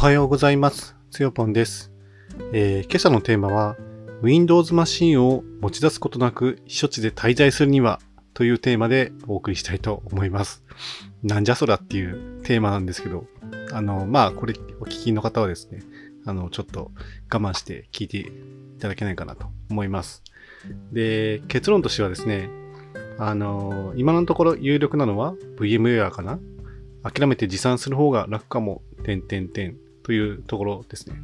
はようございます。つよぽんです、えー今朝のテーマは Windows マシンを持ち出すことなく避暑地で滞在するにはというテーマでお送りしたいと思います。なんじゃそらっていうテーマなんですけど、あの、まあ、これお聞きの方はですね、あの、ちょっと我慢して聞いていただけないかなと思います。で、結論としてはですね、あの、今のところ有力なのは VMware かな？諦めて持参する方が楽かも、点点点というところですね。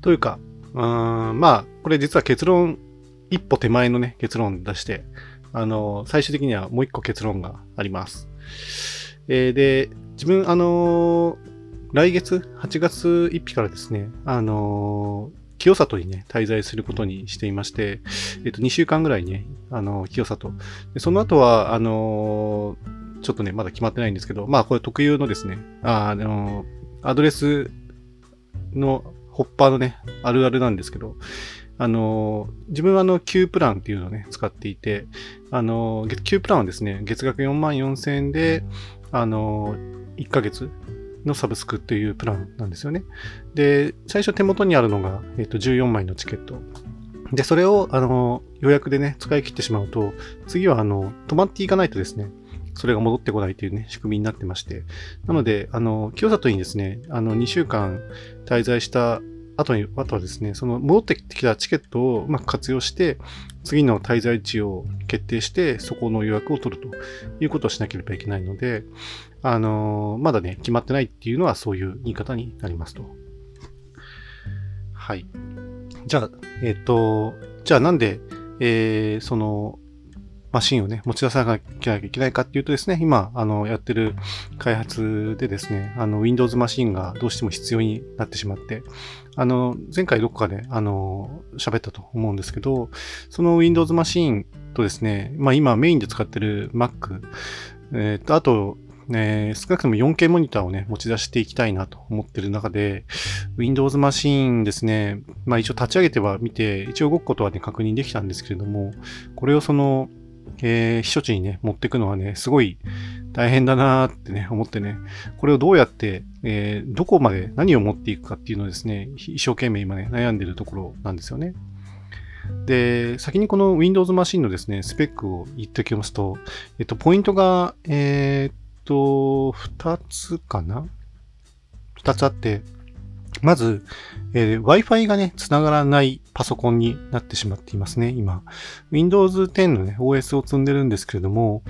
というか、うーんまあ、これ実は結論、一歩手前のね、結論出して、あの、最終的にはもう一個結論があります。えーで、自分、あのー来月、8月1日からですね、あのー清里にね、滞在することにしていまして、えっ、と、2週間ぐらいね、あの清里。でその後は、あのーちょっとね、まだ決まってないんですけど、まあ、これ特有のですね、あ、あのーアドレスのホッパーのね、あるあるなんですけど、あの自分はあの、Q プランっていうのをね、使っていて、あの、Q プランはですね、月額4万4千円で、あの、1ヶ月のサブスクっていうプランなんですよね。で、最初手元にあるのが、えっ、と、14枚のチケット。で、それを、あの、予約でね、使い切ってしまうと、次は、あの、止まっていかないとですね、それが戻ってこないというね、仕組みになってまして。なので、あの、清里にですね、あの、2週間滞在した後に、あとはですね、その戻ってきたチケットをうまく活用して、次の滞在地を決定して、そこの予約を取るということをしなければいけないので、あのまだね、決まってないっていうのはそういう言い方になりますと。はい。じゃあ、えっ、と、じゃあなんで、えーその、マシンをね、持ち出さなきゃいけないかっていうとですね、今、あの、やってる開発でですね、あの、Windows マシンがどうしても必要になってしまって、あの、前回どこかで、あの、喋ったと思うんですけど、その Windows マシンとですね、まあ今メインで使ってる Mac、えーと、あと、えー少なくとも 4K モニターをね、持ち出していきたいなと思ってる中で、Windows マシンですね、まあ一応立ち上げては見て、一応動くことはね、確認できたんですけれども、これをその、えー避暑地にね、持っていくのはね、すごい大変だなーってね、思ってね、これをどうやって、えーどこまで何を持っていくかっていうのをですね、一生懸命今ね、悩んでるところなんですよね。で、先にこの Windows マシンのですね、スペックを言っておきますと、えっと、ポイントが、えーっと、2つかな ?2 つあって、まず、えー Wi-Fi がね、繋がらないパソコンになってしまっていますね、今。Windows 10のね、OS を積んでるんですけれども、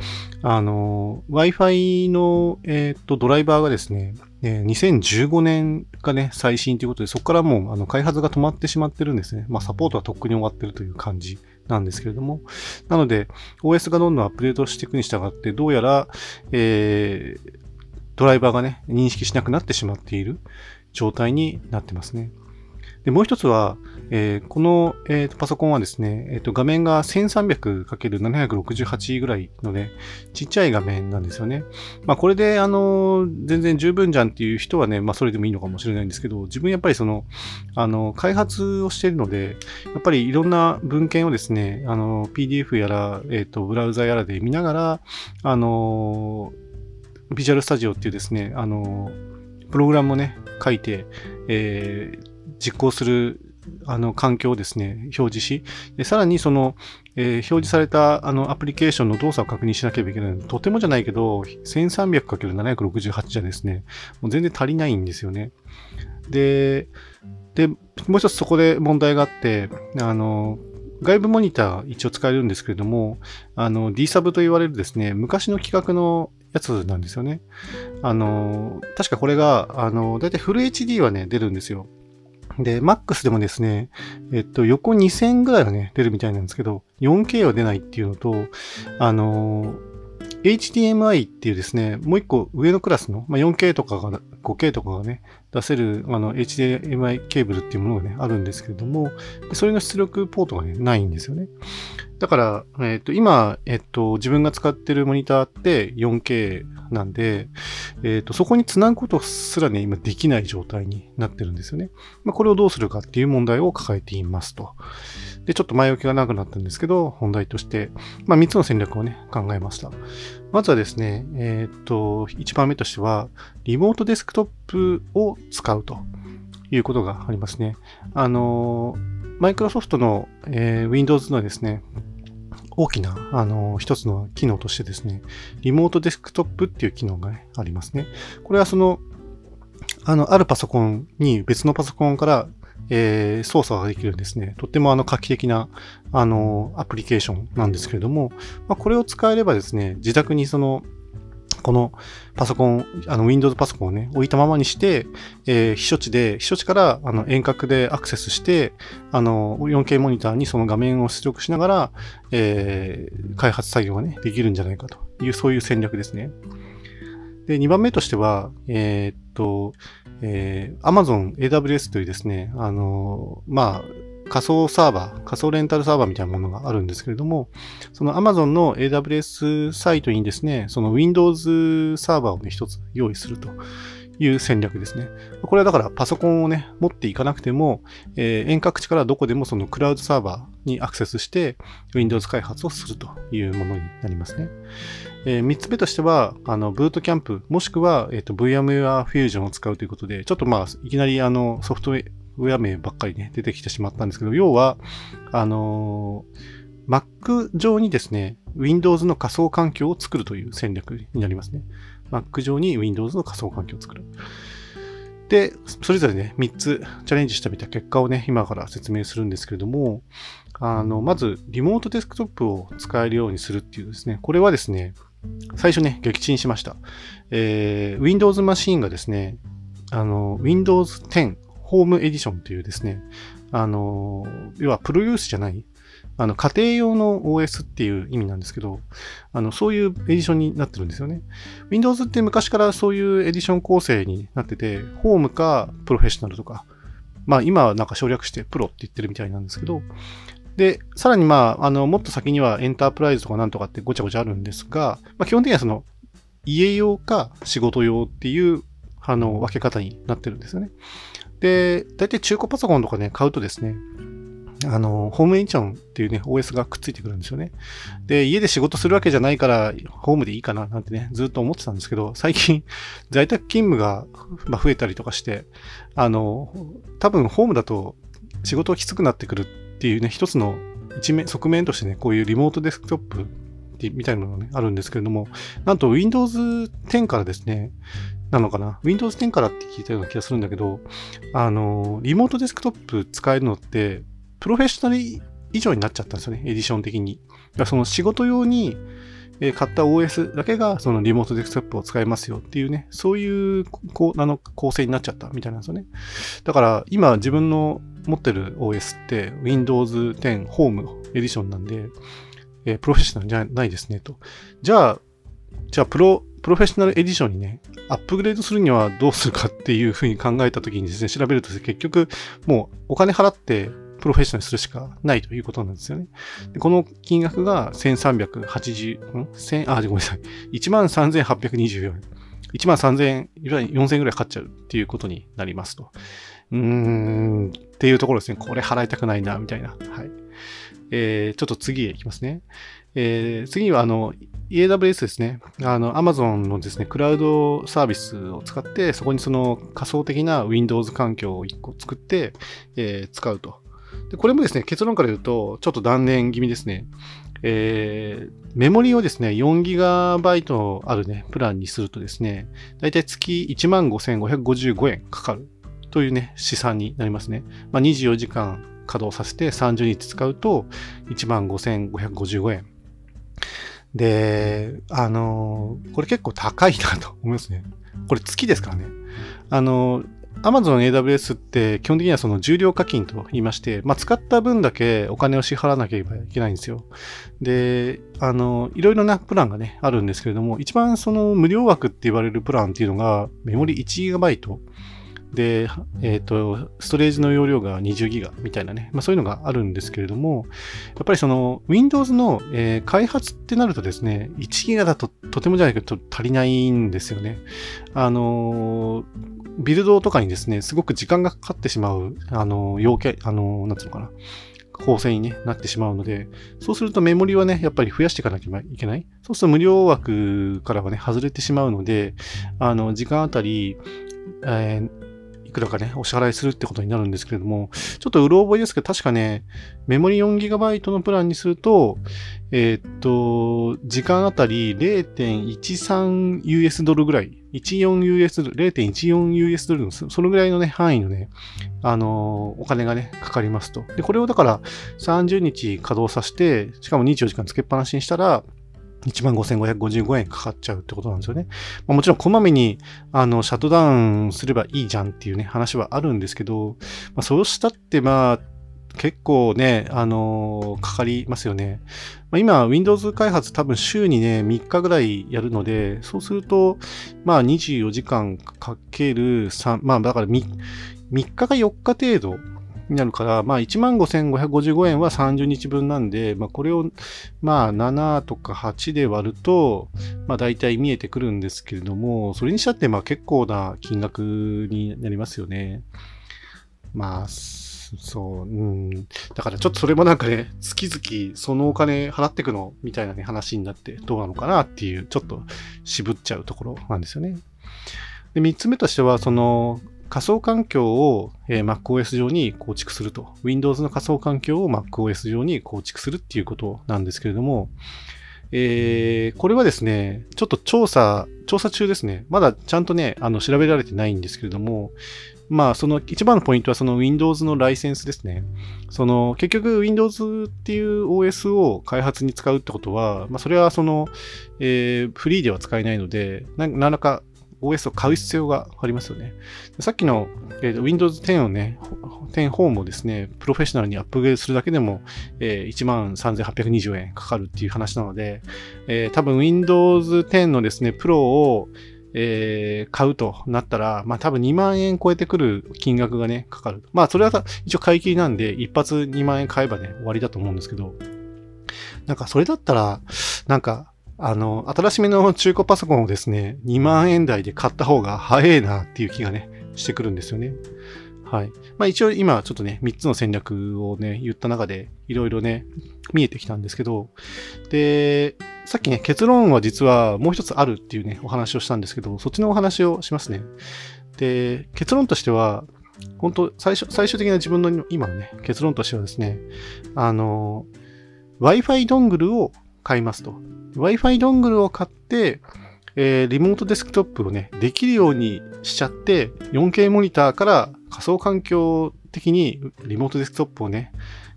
あの、Wi-Fi の、えーっと、ドライバーがですね、え2015年がね、最新ということで、そこからもう、あの、開発が止まってしまってるんですね。まあ、サポートはとっくに終わってるという感じなんですけれども。なので、OS がどんどんアップデートしていくに従って、どうやら、えードライバーがね、認識しなくなってしまっている状態になってますね。で、もう一つは、えーこの、えーとパソコンはですね、えーと画面が 1300×768 ぐらいのね、ちっちゃい画面なんですよね。まあこれで、あのー全然十分じゃんっていう人はね、まあそれでもいいのかもしれないんですけど、自分やっぱりその、あの、開発をしているので、やっぱりいろんな文献をですね、あの、PDF やら、えっ、と、ブラウザやらで見ながら、あの、ビジュアルスタジオっていうですね、あの、プログラムをね、書いて、えー実行する、あの、環境をですね、表示し、でさらにその、えー表示されたあのアプリケーションの動作を確認しなければいけないので、とてもじゃないけど、1300×768 じゃですね、もう全然足りないんですよね。で、で、もう一つそこで問題があって、あの、外部モニター一応使えるんですけれども、あの、D サブと言われるですね、昔の規格のやつなんですよね。あの、確かこれが、あの、だいたいフル HD はね、出るんですよ。で、MAX でもですね、えっと、横2000ぐらいはね、出るみたいなんですけど、4K は出ないっていうのと、あの、HDMI っていうですね、もう一個上のクラスの、まあ、4K とかが、5K とかがね、出せるあの HDMI ケーブルっていうものがね、あるんですけれども、それの出力ポートがね、ないんですよね。だから、えっ、と、今、えっ、と、自分が使ってるモニターって 4K なんで、えっ、と、そこにつなぐことすらね、今できない状態になってるんですよね。まあ、これをどうするかっていう問題を抱えていますと。で、ちょっと前置きが長くなったんですけど、本題として、まあ、3つの戦略をね、考えました。まずはですね、えー、っと、1番目としては、リモートデスクトップを使うということがありますね。あの、マイクロソフトの、えー、Windows のですね、大きな、あの、一つの機能としてですね、リモートデスクトップっていう機能が、ね、ありますね。これはその、あの、あるパソコンに別のパソコンからえー、操作ができるんですね。とってもあの画期的な、あの、アプリケーションなんですけれども、まあ、これを使えればですね、自宅にその、このパソコン、あの Windows パソコンをね、置いたままにして、えー、避暑地で、避暑地からあの遠隔でアクセスして、あの 4K モニターにその画面を出力しながら、えー、開発作業がね、できるんじゃないかという、そういう戦略ですね。で、2番目としては、えー、っと、えー、Amazon AWS というですね、あのまあ、仮想サーバー、仮想レンタルサーバーみたいなものがあるんですけれども、その Amazon の AWS サイトにですね、その Windows サーバーをね、一つ用意すると。いう戦略ですね。これはだからパソコンをね、持っていかなくても、えー、遠隔地からどこでもそのクラウドサーバーにアクセスして Windows 開発をするというものになりますね。えー、3つ目としては、あの、ブートキャンプ、もしくは、えっ、ー、と、VMware Fusion を使うということで、ちょっとまあ、いきなりあの、ソフトウェア名ばっかりね、出てきてしまったんですけど、要は、あの、Mac 上にですね、Windows の仮想環境を作るという戦略になりますね。Mac 上に Windows の仮想環境を作る。で、それぞれね、3つチャレンジしてみた結果をね、今から説明するんですけれども、あの、まず、リモートデスクトップを使えるようにするっていうですね、これはですね、最初ね、撃沈しました。えー、Windows マシンがですね、あの、Windows 10 Home Edition というですね、あの、要はプロユースじゃない、あの、家庭用の OS っていう意味なんですけど、あの、そういうエディションになってるんですよね。Windows って昔からそういうエディション構成になってて、ホームかプロフェッショナルとか、まあ今はなんか省略してプロって言ってるみたいなんですけど、で、さらにまあ、あの、もっと先にはエンタープライズとかなんとかってごちゃごちゃあるんですが、まあ、基本的にはその、家用か仕事用っていう、あの、分け方になってるんですよね。で、大体中古パソコンとかね、買うとですね、あの、ホームエンチョンっていうね、OS がくっついてくるんですよね。で、家で仕事するわけじゃないから、ホームでいいかななんてね、ずっと思ってたんですけど、最近、在宅勤務が、増えたりとかして、あの、多分ホームだと仕事がきつくなってくるっていうね、一つの一面、側面としてね、こういうリモートデスクトップみたいなのがね、あるんですけれども、なんと Windows 10からですね、なのかな ?Windows 10からって聞いたような気がするんだけど、あの、リモートデスクトップ使えるのって、プロフェッショナル以上になっちゃったんですよね、エディション的に。その仕事用に、え買った OS だけがそのリモートデスクトップを使えますよっていうね、そういうこうあの構成になっちゃったみたいなんですよね。だから今自分の持ってる OS って Windows 10 Home エディションなんで、え、プロフェッショナルじゃないですねと。じゃあ、じゃあプロ、プロフェッショナルエディションにね、アップグレードするにはどうするかっていうふうに考えたときにですね、調べると結局もうお金払ってプロフェッショナルするしかないということなんですよね。でこの金額が1380、ん？千あ、ごめんなさい。13,824円。1万3000円、4000円ぐらいかかっちゃうっていうことになりますと。うーん、っていうところですね。これ払いたくないな、みたいな。はい。えー、ちょっと次へ行きますね。えー、次は、あの、AWS ですね。あの、Amazon のですね、クラウドサービスを使って、そこにその仮想的な Windows 環境を1個作って、えー、使うと。で、これもですね、結論から言うと、ちょっと断念気味ですね。えー、メモリをですね、4GB あるね、プランにするとですね、だいたい月15,555円かかるというね、試算になりますね。まあ、24時間稼働させて30日使うと15,555円。で、あのー、これ結構高いなと思いますね。これ月ですからね。あのー、Amazon AWS って基本的にはその重量課金と言いまして、まあ、使った分だけお金を支払わなければいけないんですよ。で、あの、いろいろなプランがね、あるんですけれども、一番その無料枠って言われるプランっていうのが、メモリ 1GB で、えっ、ー、と、ストレージの容量が20ギガみたいなね、まあそういうのがあるんですけれども、やっぱりその Windows の、えー、開発ってなるとですね、1ギガだととてもじゃないけど足りないんですよね。あのー、ビルドとかにですね、すごく時間がかかってしまう、あの、要件、あの、なんつうのかな。構成に、ね、なってしまうので、そうするとメモリはね、やっぱり増やしていかなきゃいけない。そうすると無料枠からはね、外れてしまうので、あの、時間あたり、えーくらかね、お支払いするってことになるんですけれども、ちょっとうろ覚えですけど、確かね、メモリ 4GB のプランにすると、えー、っと、時間あたり 0.13US ドルぐらい、14US ドル、0.14US ドルの、そのぐらいのね、範囲のね、あのー、お金がね、かかりますと。で、これをだから30日稼働させて、しかも24時間つけっぱなしにしたら、15,555円かかっちゃうってことなんですよね。まあ、もちろんこまめに、あの、シャットダウンすればいいじゃんっていうね、話はあるんですけど、まあ、そうしたって、まあ、結構ね、あのー、かかりますよね。まあ、今、Windows 開発多分週にね、3日ぐらいやるので、そうすると、まあ24時間かける3、まあだから 3, 3日か4日程度になるから、まあ、15,555円は30日分なんで、まあ、これを、まあ、7とか8で割ると、まあ、大体見えてくるんですけれども、それにしたって、まあ、結構な金額になりますよね。まあ、そう、うん。だからちょっとそれもなんかね、月々そのお金払ってくのみたいなね、話になってどうなのかなっていう、ちょっと渋っちゃうところなんですよね。で、三つ目としては、その、仮想環境を、え、MacOS 上に構築すると。Windows の仮想環境を MacOS 上に構築するっていうことなんですけれども、えー、これはですね、ちょっと調査、調査中ですね。まだちゃんとね、あの、調べられてないんですけれども、まあ、その一番のポイントはその Windows のライセンスですね。その、結局 Windows っていう OS を開発に使うってことは、まあ、それはその、えー、フリーでは使えないので、何らか OS を買う必要がありますよね。さっきの、えー、Windows 10をね、10ホームをですね、プロフェッショナルにアップグレードするだけでも、えー、13,820円かかるっていう話なので、えー、多分 Windows 10のですね、プロを、えー、買うとなったら、まあ多分2万円超えてくる金額がね、かかる。まあそれは一応買い切りなんで、一発2万円買えばね、終わりだと思うんですけど、なんかそれだったら、なんかあの、新しめの中古パソコンをですね、2万円台で買った方が早いなっていう気がね、してくるんですよね。はい。まあ一応今ちょっとね、3つの戦略をね、言った中で、いろいろね、見えてきたんですけど、で、さっきね、結論は実はもう一つあるっていうね、お話をしたんですけど、そっちのお話をしますね。で、結論としては、本当最初、最終的な自分の今のね、結論としてはですね、あの、Wi-Fi ドングルを買いますと。Wi-Fi ドングルを買って、えー、リモートデスクトップをね、できるようにしちゃって、4K モニターから仮想環境的にリモートデスクトップをね、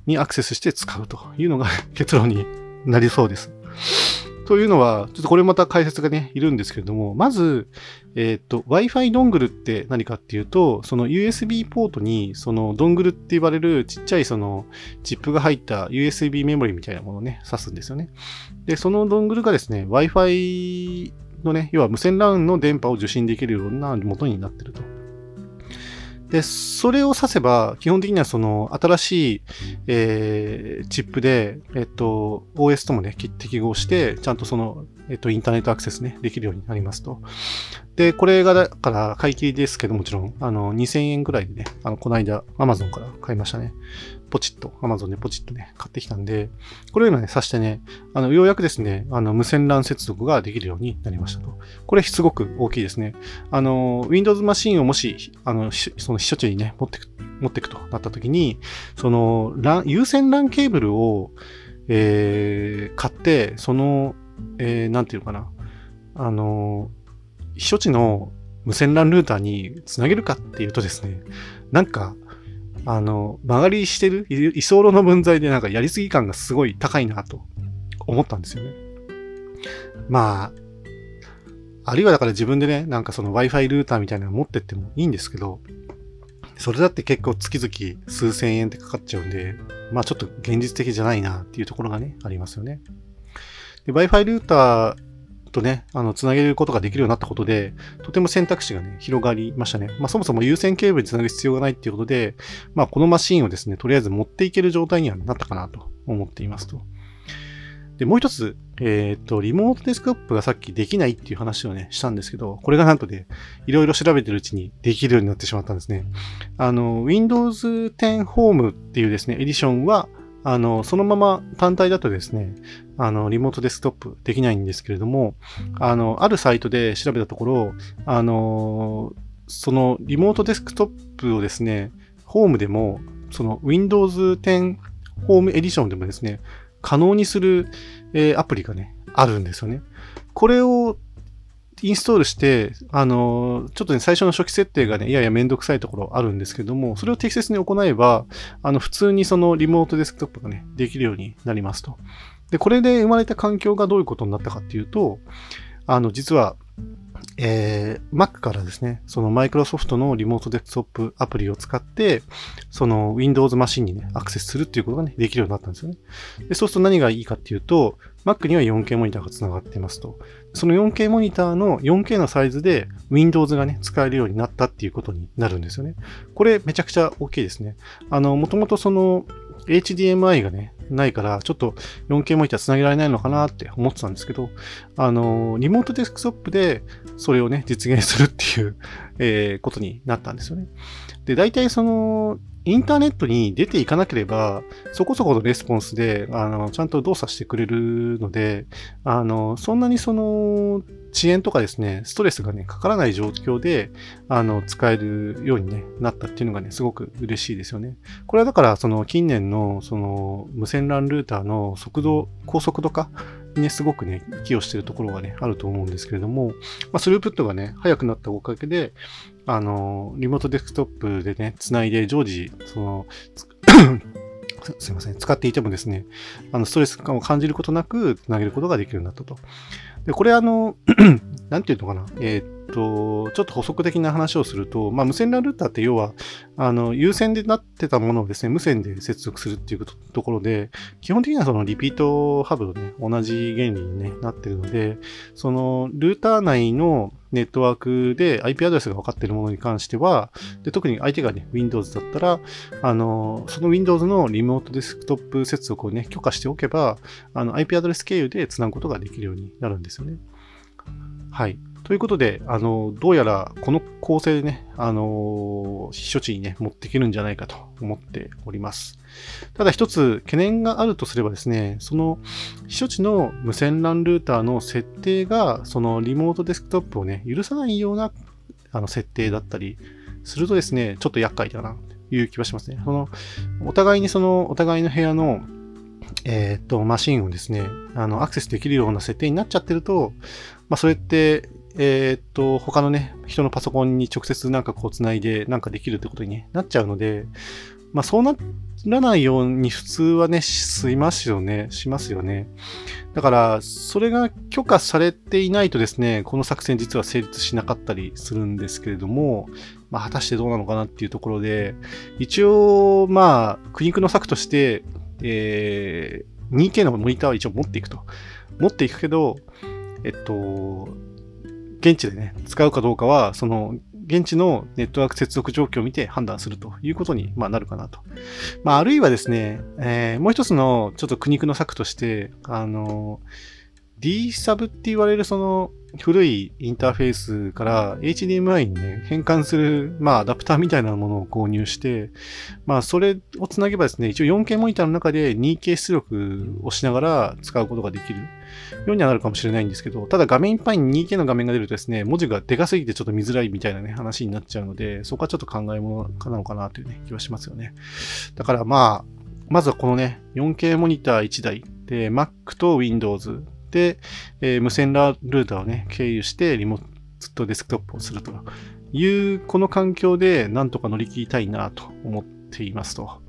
にアクセスして使うというのが 結論になりそうです。というのは、ちょっとこれまた解説がね、いるんですけれども、まず、えっ、と、Wi-Fi ドングルって何かっていうと、その USB ポートに、そのドングルって言われるちっちゃいそのチップが入った USB メモリみたいなものをね、挿すんですよね。で、そのドングルがですね、Wi-Fi のね、要は無線 LAN の電波を受信できるような元になってると。で、それを指せば、基本的にはその新しい、えー、チップで、えっと、OS ともね、適合して、ちゃんとその、えっと、インターネットアクセスね、できるようになりますと。で、これがだから買い切りですけどもちろん、あの、2000円ぐらいでね、あの、この間、Amazon から買いましたね。ポチッと、Amazon でポチッとね、買ってきたんで、これを今ね、挿してね、あの、ようやくですね、あの、無線 LAN 接続ができるようになりましたと。これすごく大きいですね。あの、Windows マシンをもし、あの、その避暑地にね、持ってく、持ってくとなった時に、その、LAN、有線 LAN ケーブルを、えー、買って、その、えー、なんていうかな、あの、避暑地の無線 LAN ルーターにつなげるかっていうとですね、なんか、あの、曲がりしてる居候の分際でなんかやりすぎ感がすごい高いなと思ったんですよね。まあ、あるいはだから自分でね、なんかその Wi-Fi ルーターみたいなの持ってってもいいんですけど、それだって結構月々数千円ってかかっちゃうんで、まあちょっと現実的じゃないなっていうところがね、ありますよね。Wi-Fi ルーターとね、あの、つなげることができるようになったことで、とても選択肢がね、広がりましたね。まあ、そもそも有線ケーブルにつなぐ必要がないっていうことで、まあ、このマシンをですね、とりあえず持っていける状態にはなったかなと思っていますと。で、もう一つ、えっ、ー、と、リモートデスクトップがさっきできないっていう話をね、したんですけど、これがなんとで、いろいろ調べてるうちにできるようになってしまったんですね。あの、Windows 10 Home っていうですね、エディションはあの、そのまま単体だとですね、あの、リモートデスクトップできないんですけれども、あの、あるサイトで調べたところ、あの、そのリモートデスクトップをですね、ホームでも、その Windows 10ホームエディションでもですね、可能にする、えー、アプリがね、あるんですよね。これをインストールして、あの、ちょっとね、最初の初期設定がね、いやいやめんどくさいところあるんですけども、それを適切に行えば、あの、普通にそのリモートデスクトップがね、できるようになりますと。で、これで生まれた環境がどういうことになったかっていうと、あの、実は、えー、Mac からですね、その Microsoft のリモートデスクトップアプリを使って、その Windows マシンにね、アクセスするっていうことがね、できるようになったんですよね。で、そうすると何がいいかっていうと、Mac には 4K モニターが繋がってますと。その 4K モニターの 4K のサイズで Windows がね、使えるようになったっていうことになるんですよね。これめちゃくちゃ大きいですね。あの、もともとその HDMI がね、ないから、ちょっと 4K モニター繋げられないのかなって思ってたんですけど、あの、リモートデスクトップでそれをね、実現するっていう、えー、ことになったんですよね。で、大体その、インターネットに出ていかなければ、そこそこのレスポンスで、あの、ちゃんと動作してくれるので、あの、そんなにその、遅延とかですね、ストレスがね、かからない状況で、あの、使えるように、ね、なったっていうのがね、すごく嬉しいですよね。これはだから、その、近年の、その、無線 LAN ルーターの速度、高速度化ね、すごくね、寄与してるところがね、あると思うんですけれども、まあ、スループットがね、速くなったおかげで、あの、リモートデスクトップでね、つないで常時、その、すいません、使っていてもですね、あの、ストレス感を感じることなく、つなげることができるようになったと。で、これあの、なんていうのかな、えー、と、ちょっと補足的な話をすると、まあ、無線 LAN ルーターって要は、あの、有線でなってたものをですね、無線で接続するっていうところで、基本的にはそのリピートハブとね、同じ原理に、ね、なってるので、その、ルーター内のネットワークで IP アドレスが分かっているものに関しては、で特に相手がね、Windows だったら、あの、その Windows のリモートデスクトップ接続をね、許可しておけば、あの、IP アドレス経由で繋ぐことができるようになるんですよね。はい。ということで、あの、どうやらこの構成でね、あの、避暑地にね、持っていけるんじゃないかと思っております。ただ一つ懸念があるとすればですね、その避暑地の無線 LAN ルーターの設定が、そのリモートデスクトップをね、許さないようなあの設定だったりするとですね、ちょっと厄介だなという気はしますね。その、お互いにその、お互いの部屋のえっ、と、マシンをですね、あの、アクセスできるような設定になっちゃってると、まあ、それって、えー、っと、他のね、人のパソコンに直接なんかこう繋いでなんかできるってことに、ね、なっちゃうので、まあそうならないように普通はね、しますよね、しますよね。だから、それが許可されていないとですね、この作戦実は成立しなかったりするんですけれども、まあ果たしてどうなのかなっていうところで、一応、まあ、苦肉の策として、えー、2K のモニターは一応持っていくと。持っていくけど、えっと、現地でね、使うかどうかは、その、現地のネットワーク接続状況を見て判断するということに、ま、なるかなと。まあ、あるいはですね、えー、もう一つのちょっと苦肉の策として、あの、D サブって言われるその古いインターフェースから HDMI にね、変換する、まあ、アダプターみたいなものを購入して、まあ、それをつなげばですね、一応 4K モニターの中で 2K 出力をしながら使うことができるようにはなるかもしれないんですけど、ただ画面いっぱいに 2K の画面が出るとですね、文字がでかすぎてちょっと見づらいみたいなね、話になっちゃうので、そこはちょっと考えものなのかなというね、気はしますよね。だからまあ、まずはこのね、4K モニター1台で、Mac と Windows、えー、無線ラルーターをね、経由してリモートデスクトップをするという、この環境でなんとか乗り切りたいなと思っていますと。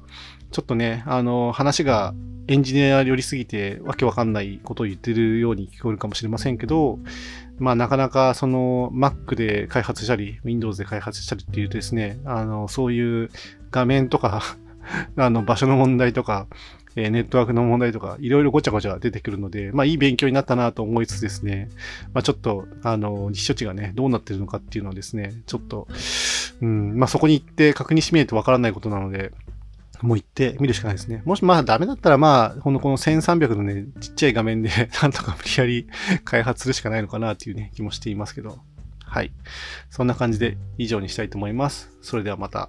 ちょっとね、あの、話がエンジニア寄りすぎてわけわかんないことを言ってるように聞こえるかもしれませんけど、まあなかなかその Mac で開発したり、Windows で開発したりっていうとですね、あの、そういう画面とか あの場所の問題とか、えネットワークの問題とか、いろいろごちゃごちゃ出てくるので、まあいい勉強になったなと思いつつですね、まあちょっと、あの、実処置がね、どうなってるのかっていうのをですね、ちょっと、うん、まあそこに行って確認しみないとわからないことなので、もう行ってみるしかないですね。もしまあダメだったらまあ、このこの1300のね、ちっちゃい画面で なんとか無理やり開発するしかないのかなっていうね、気もしていますけど。はい。そんな感じで以上にしたいと思います。それではまた。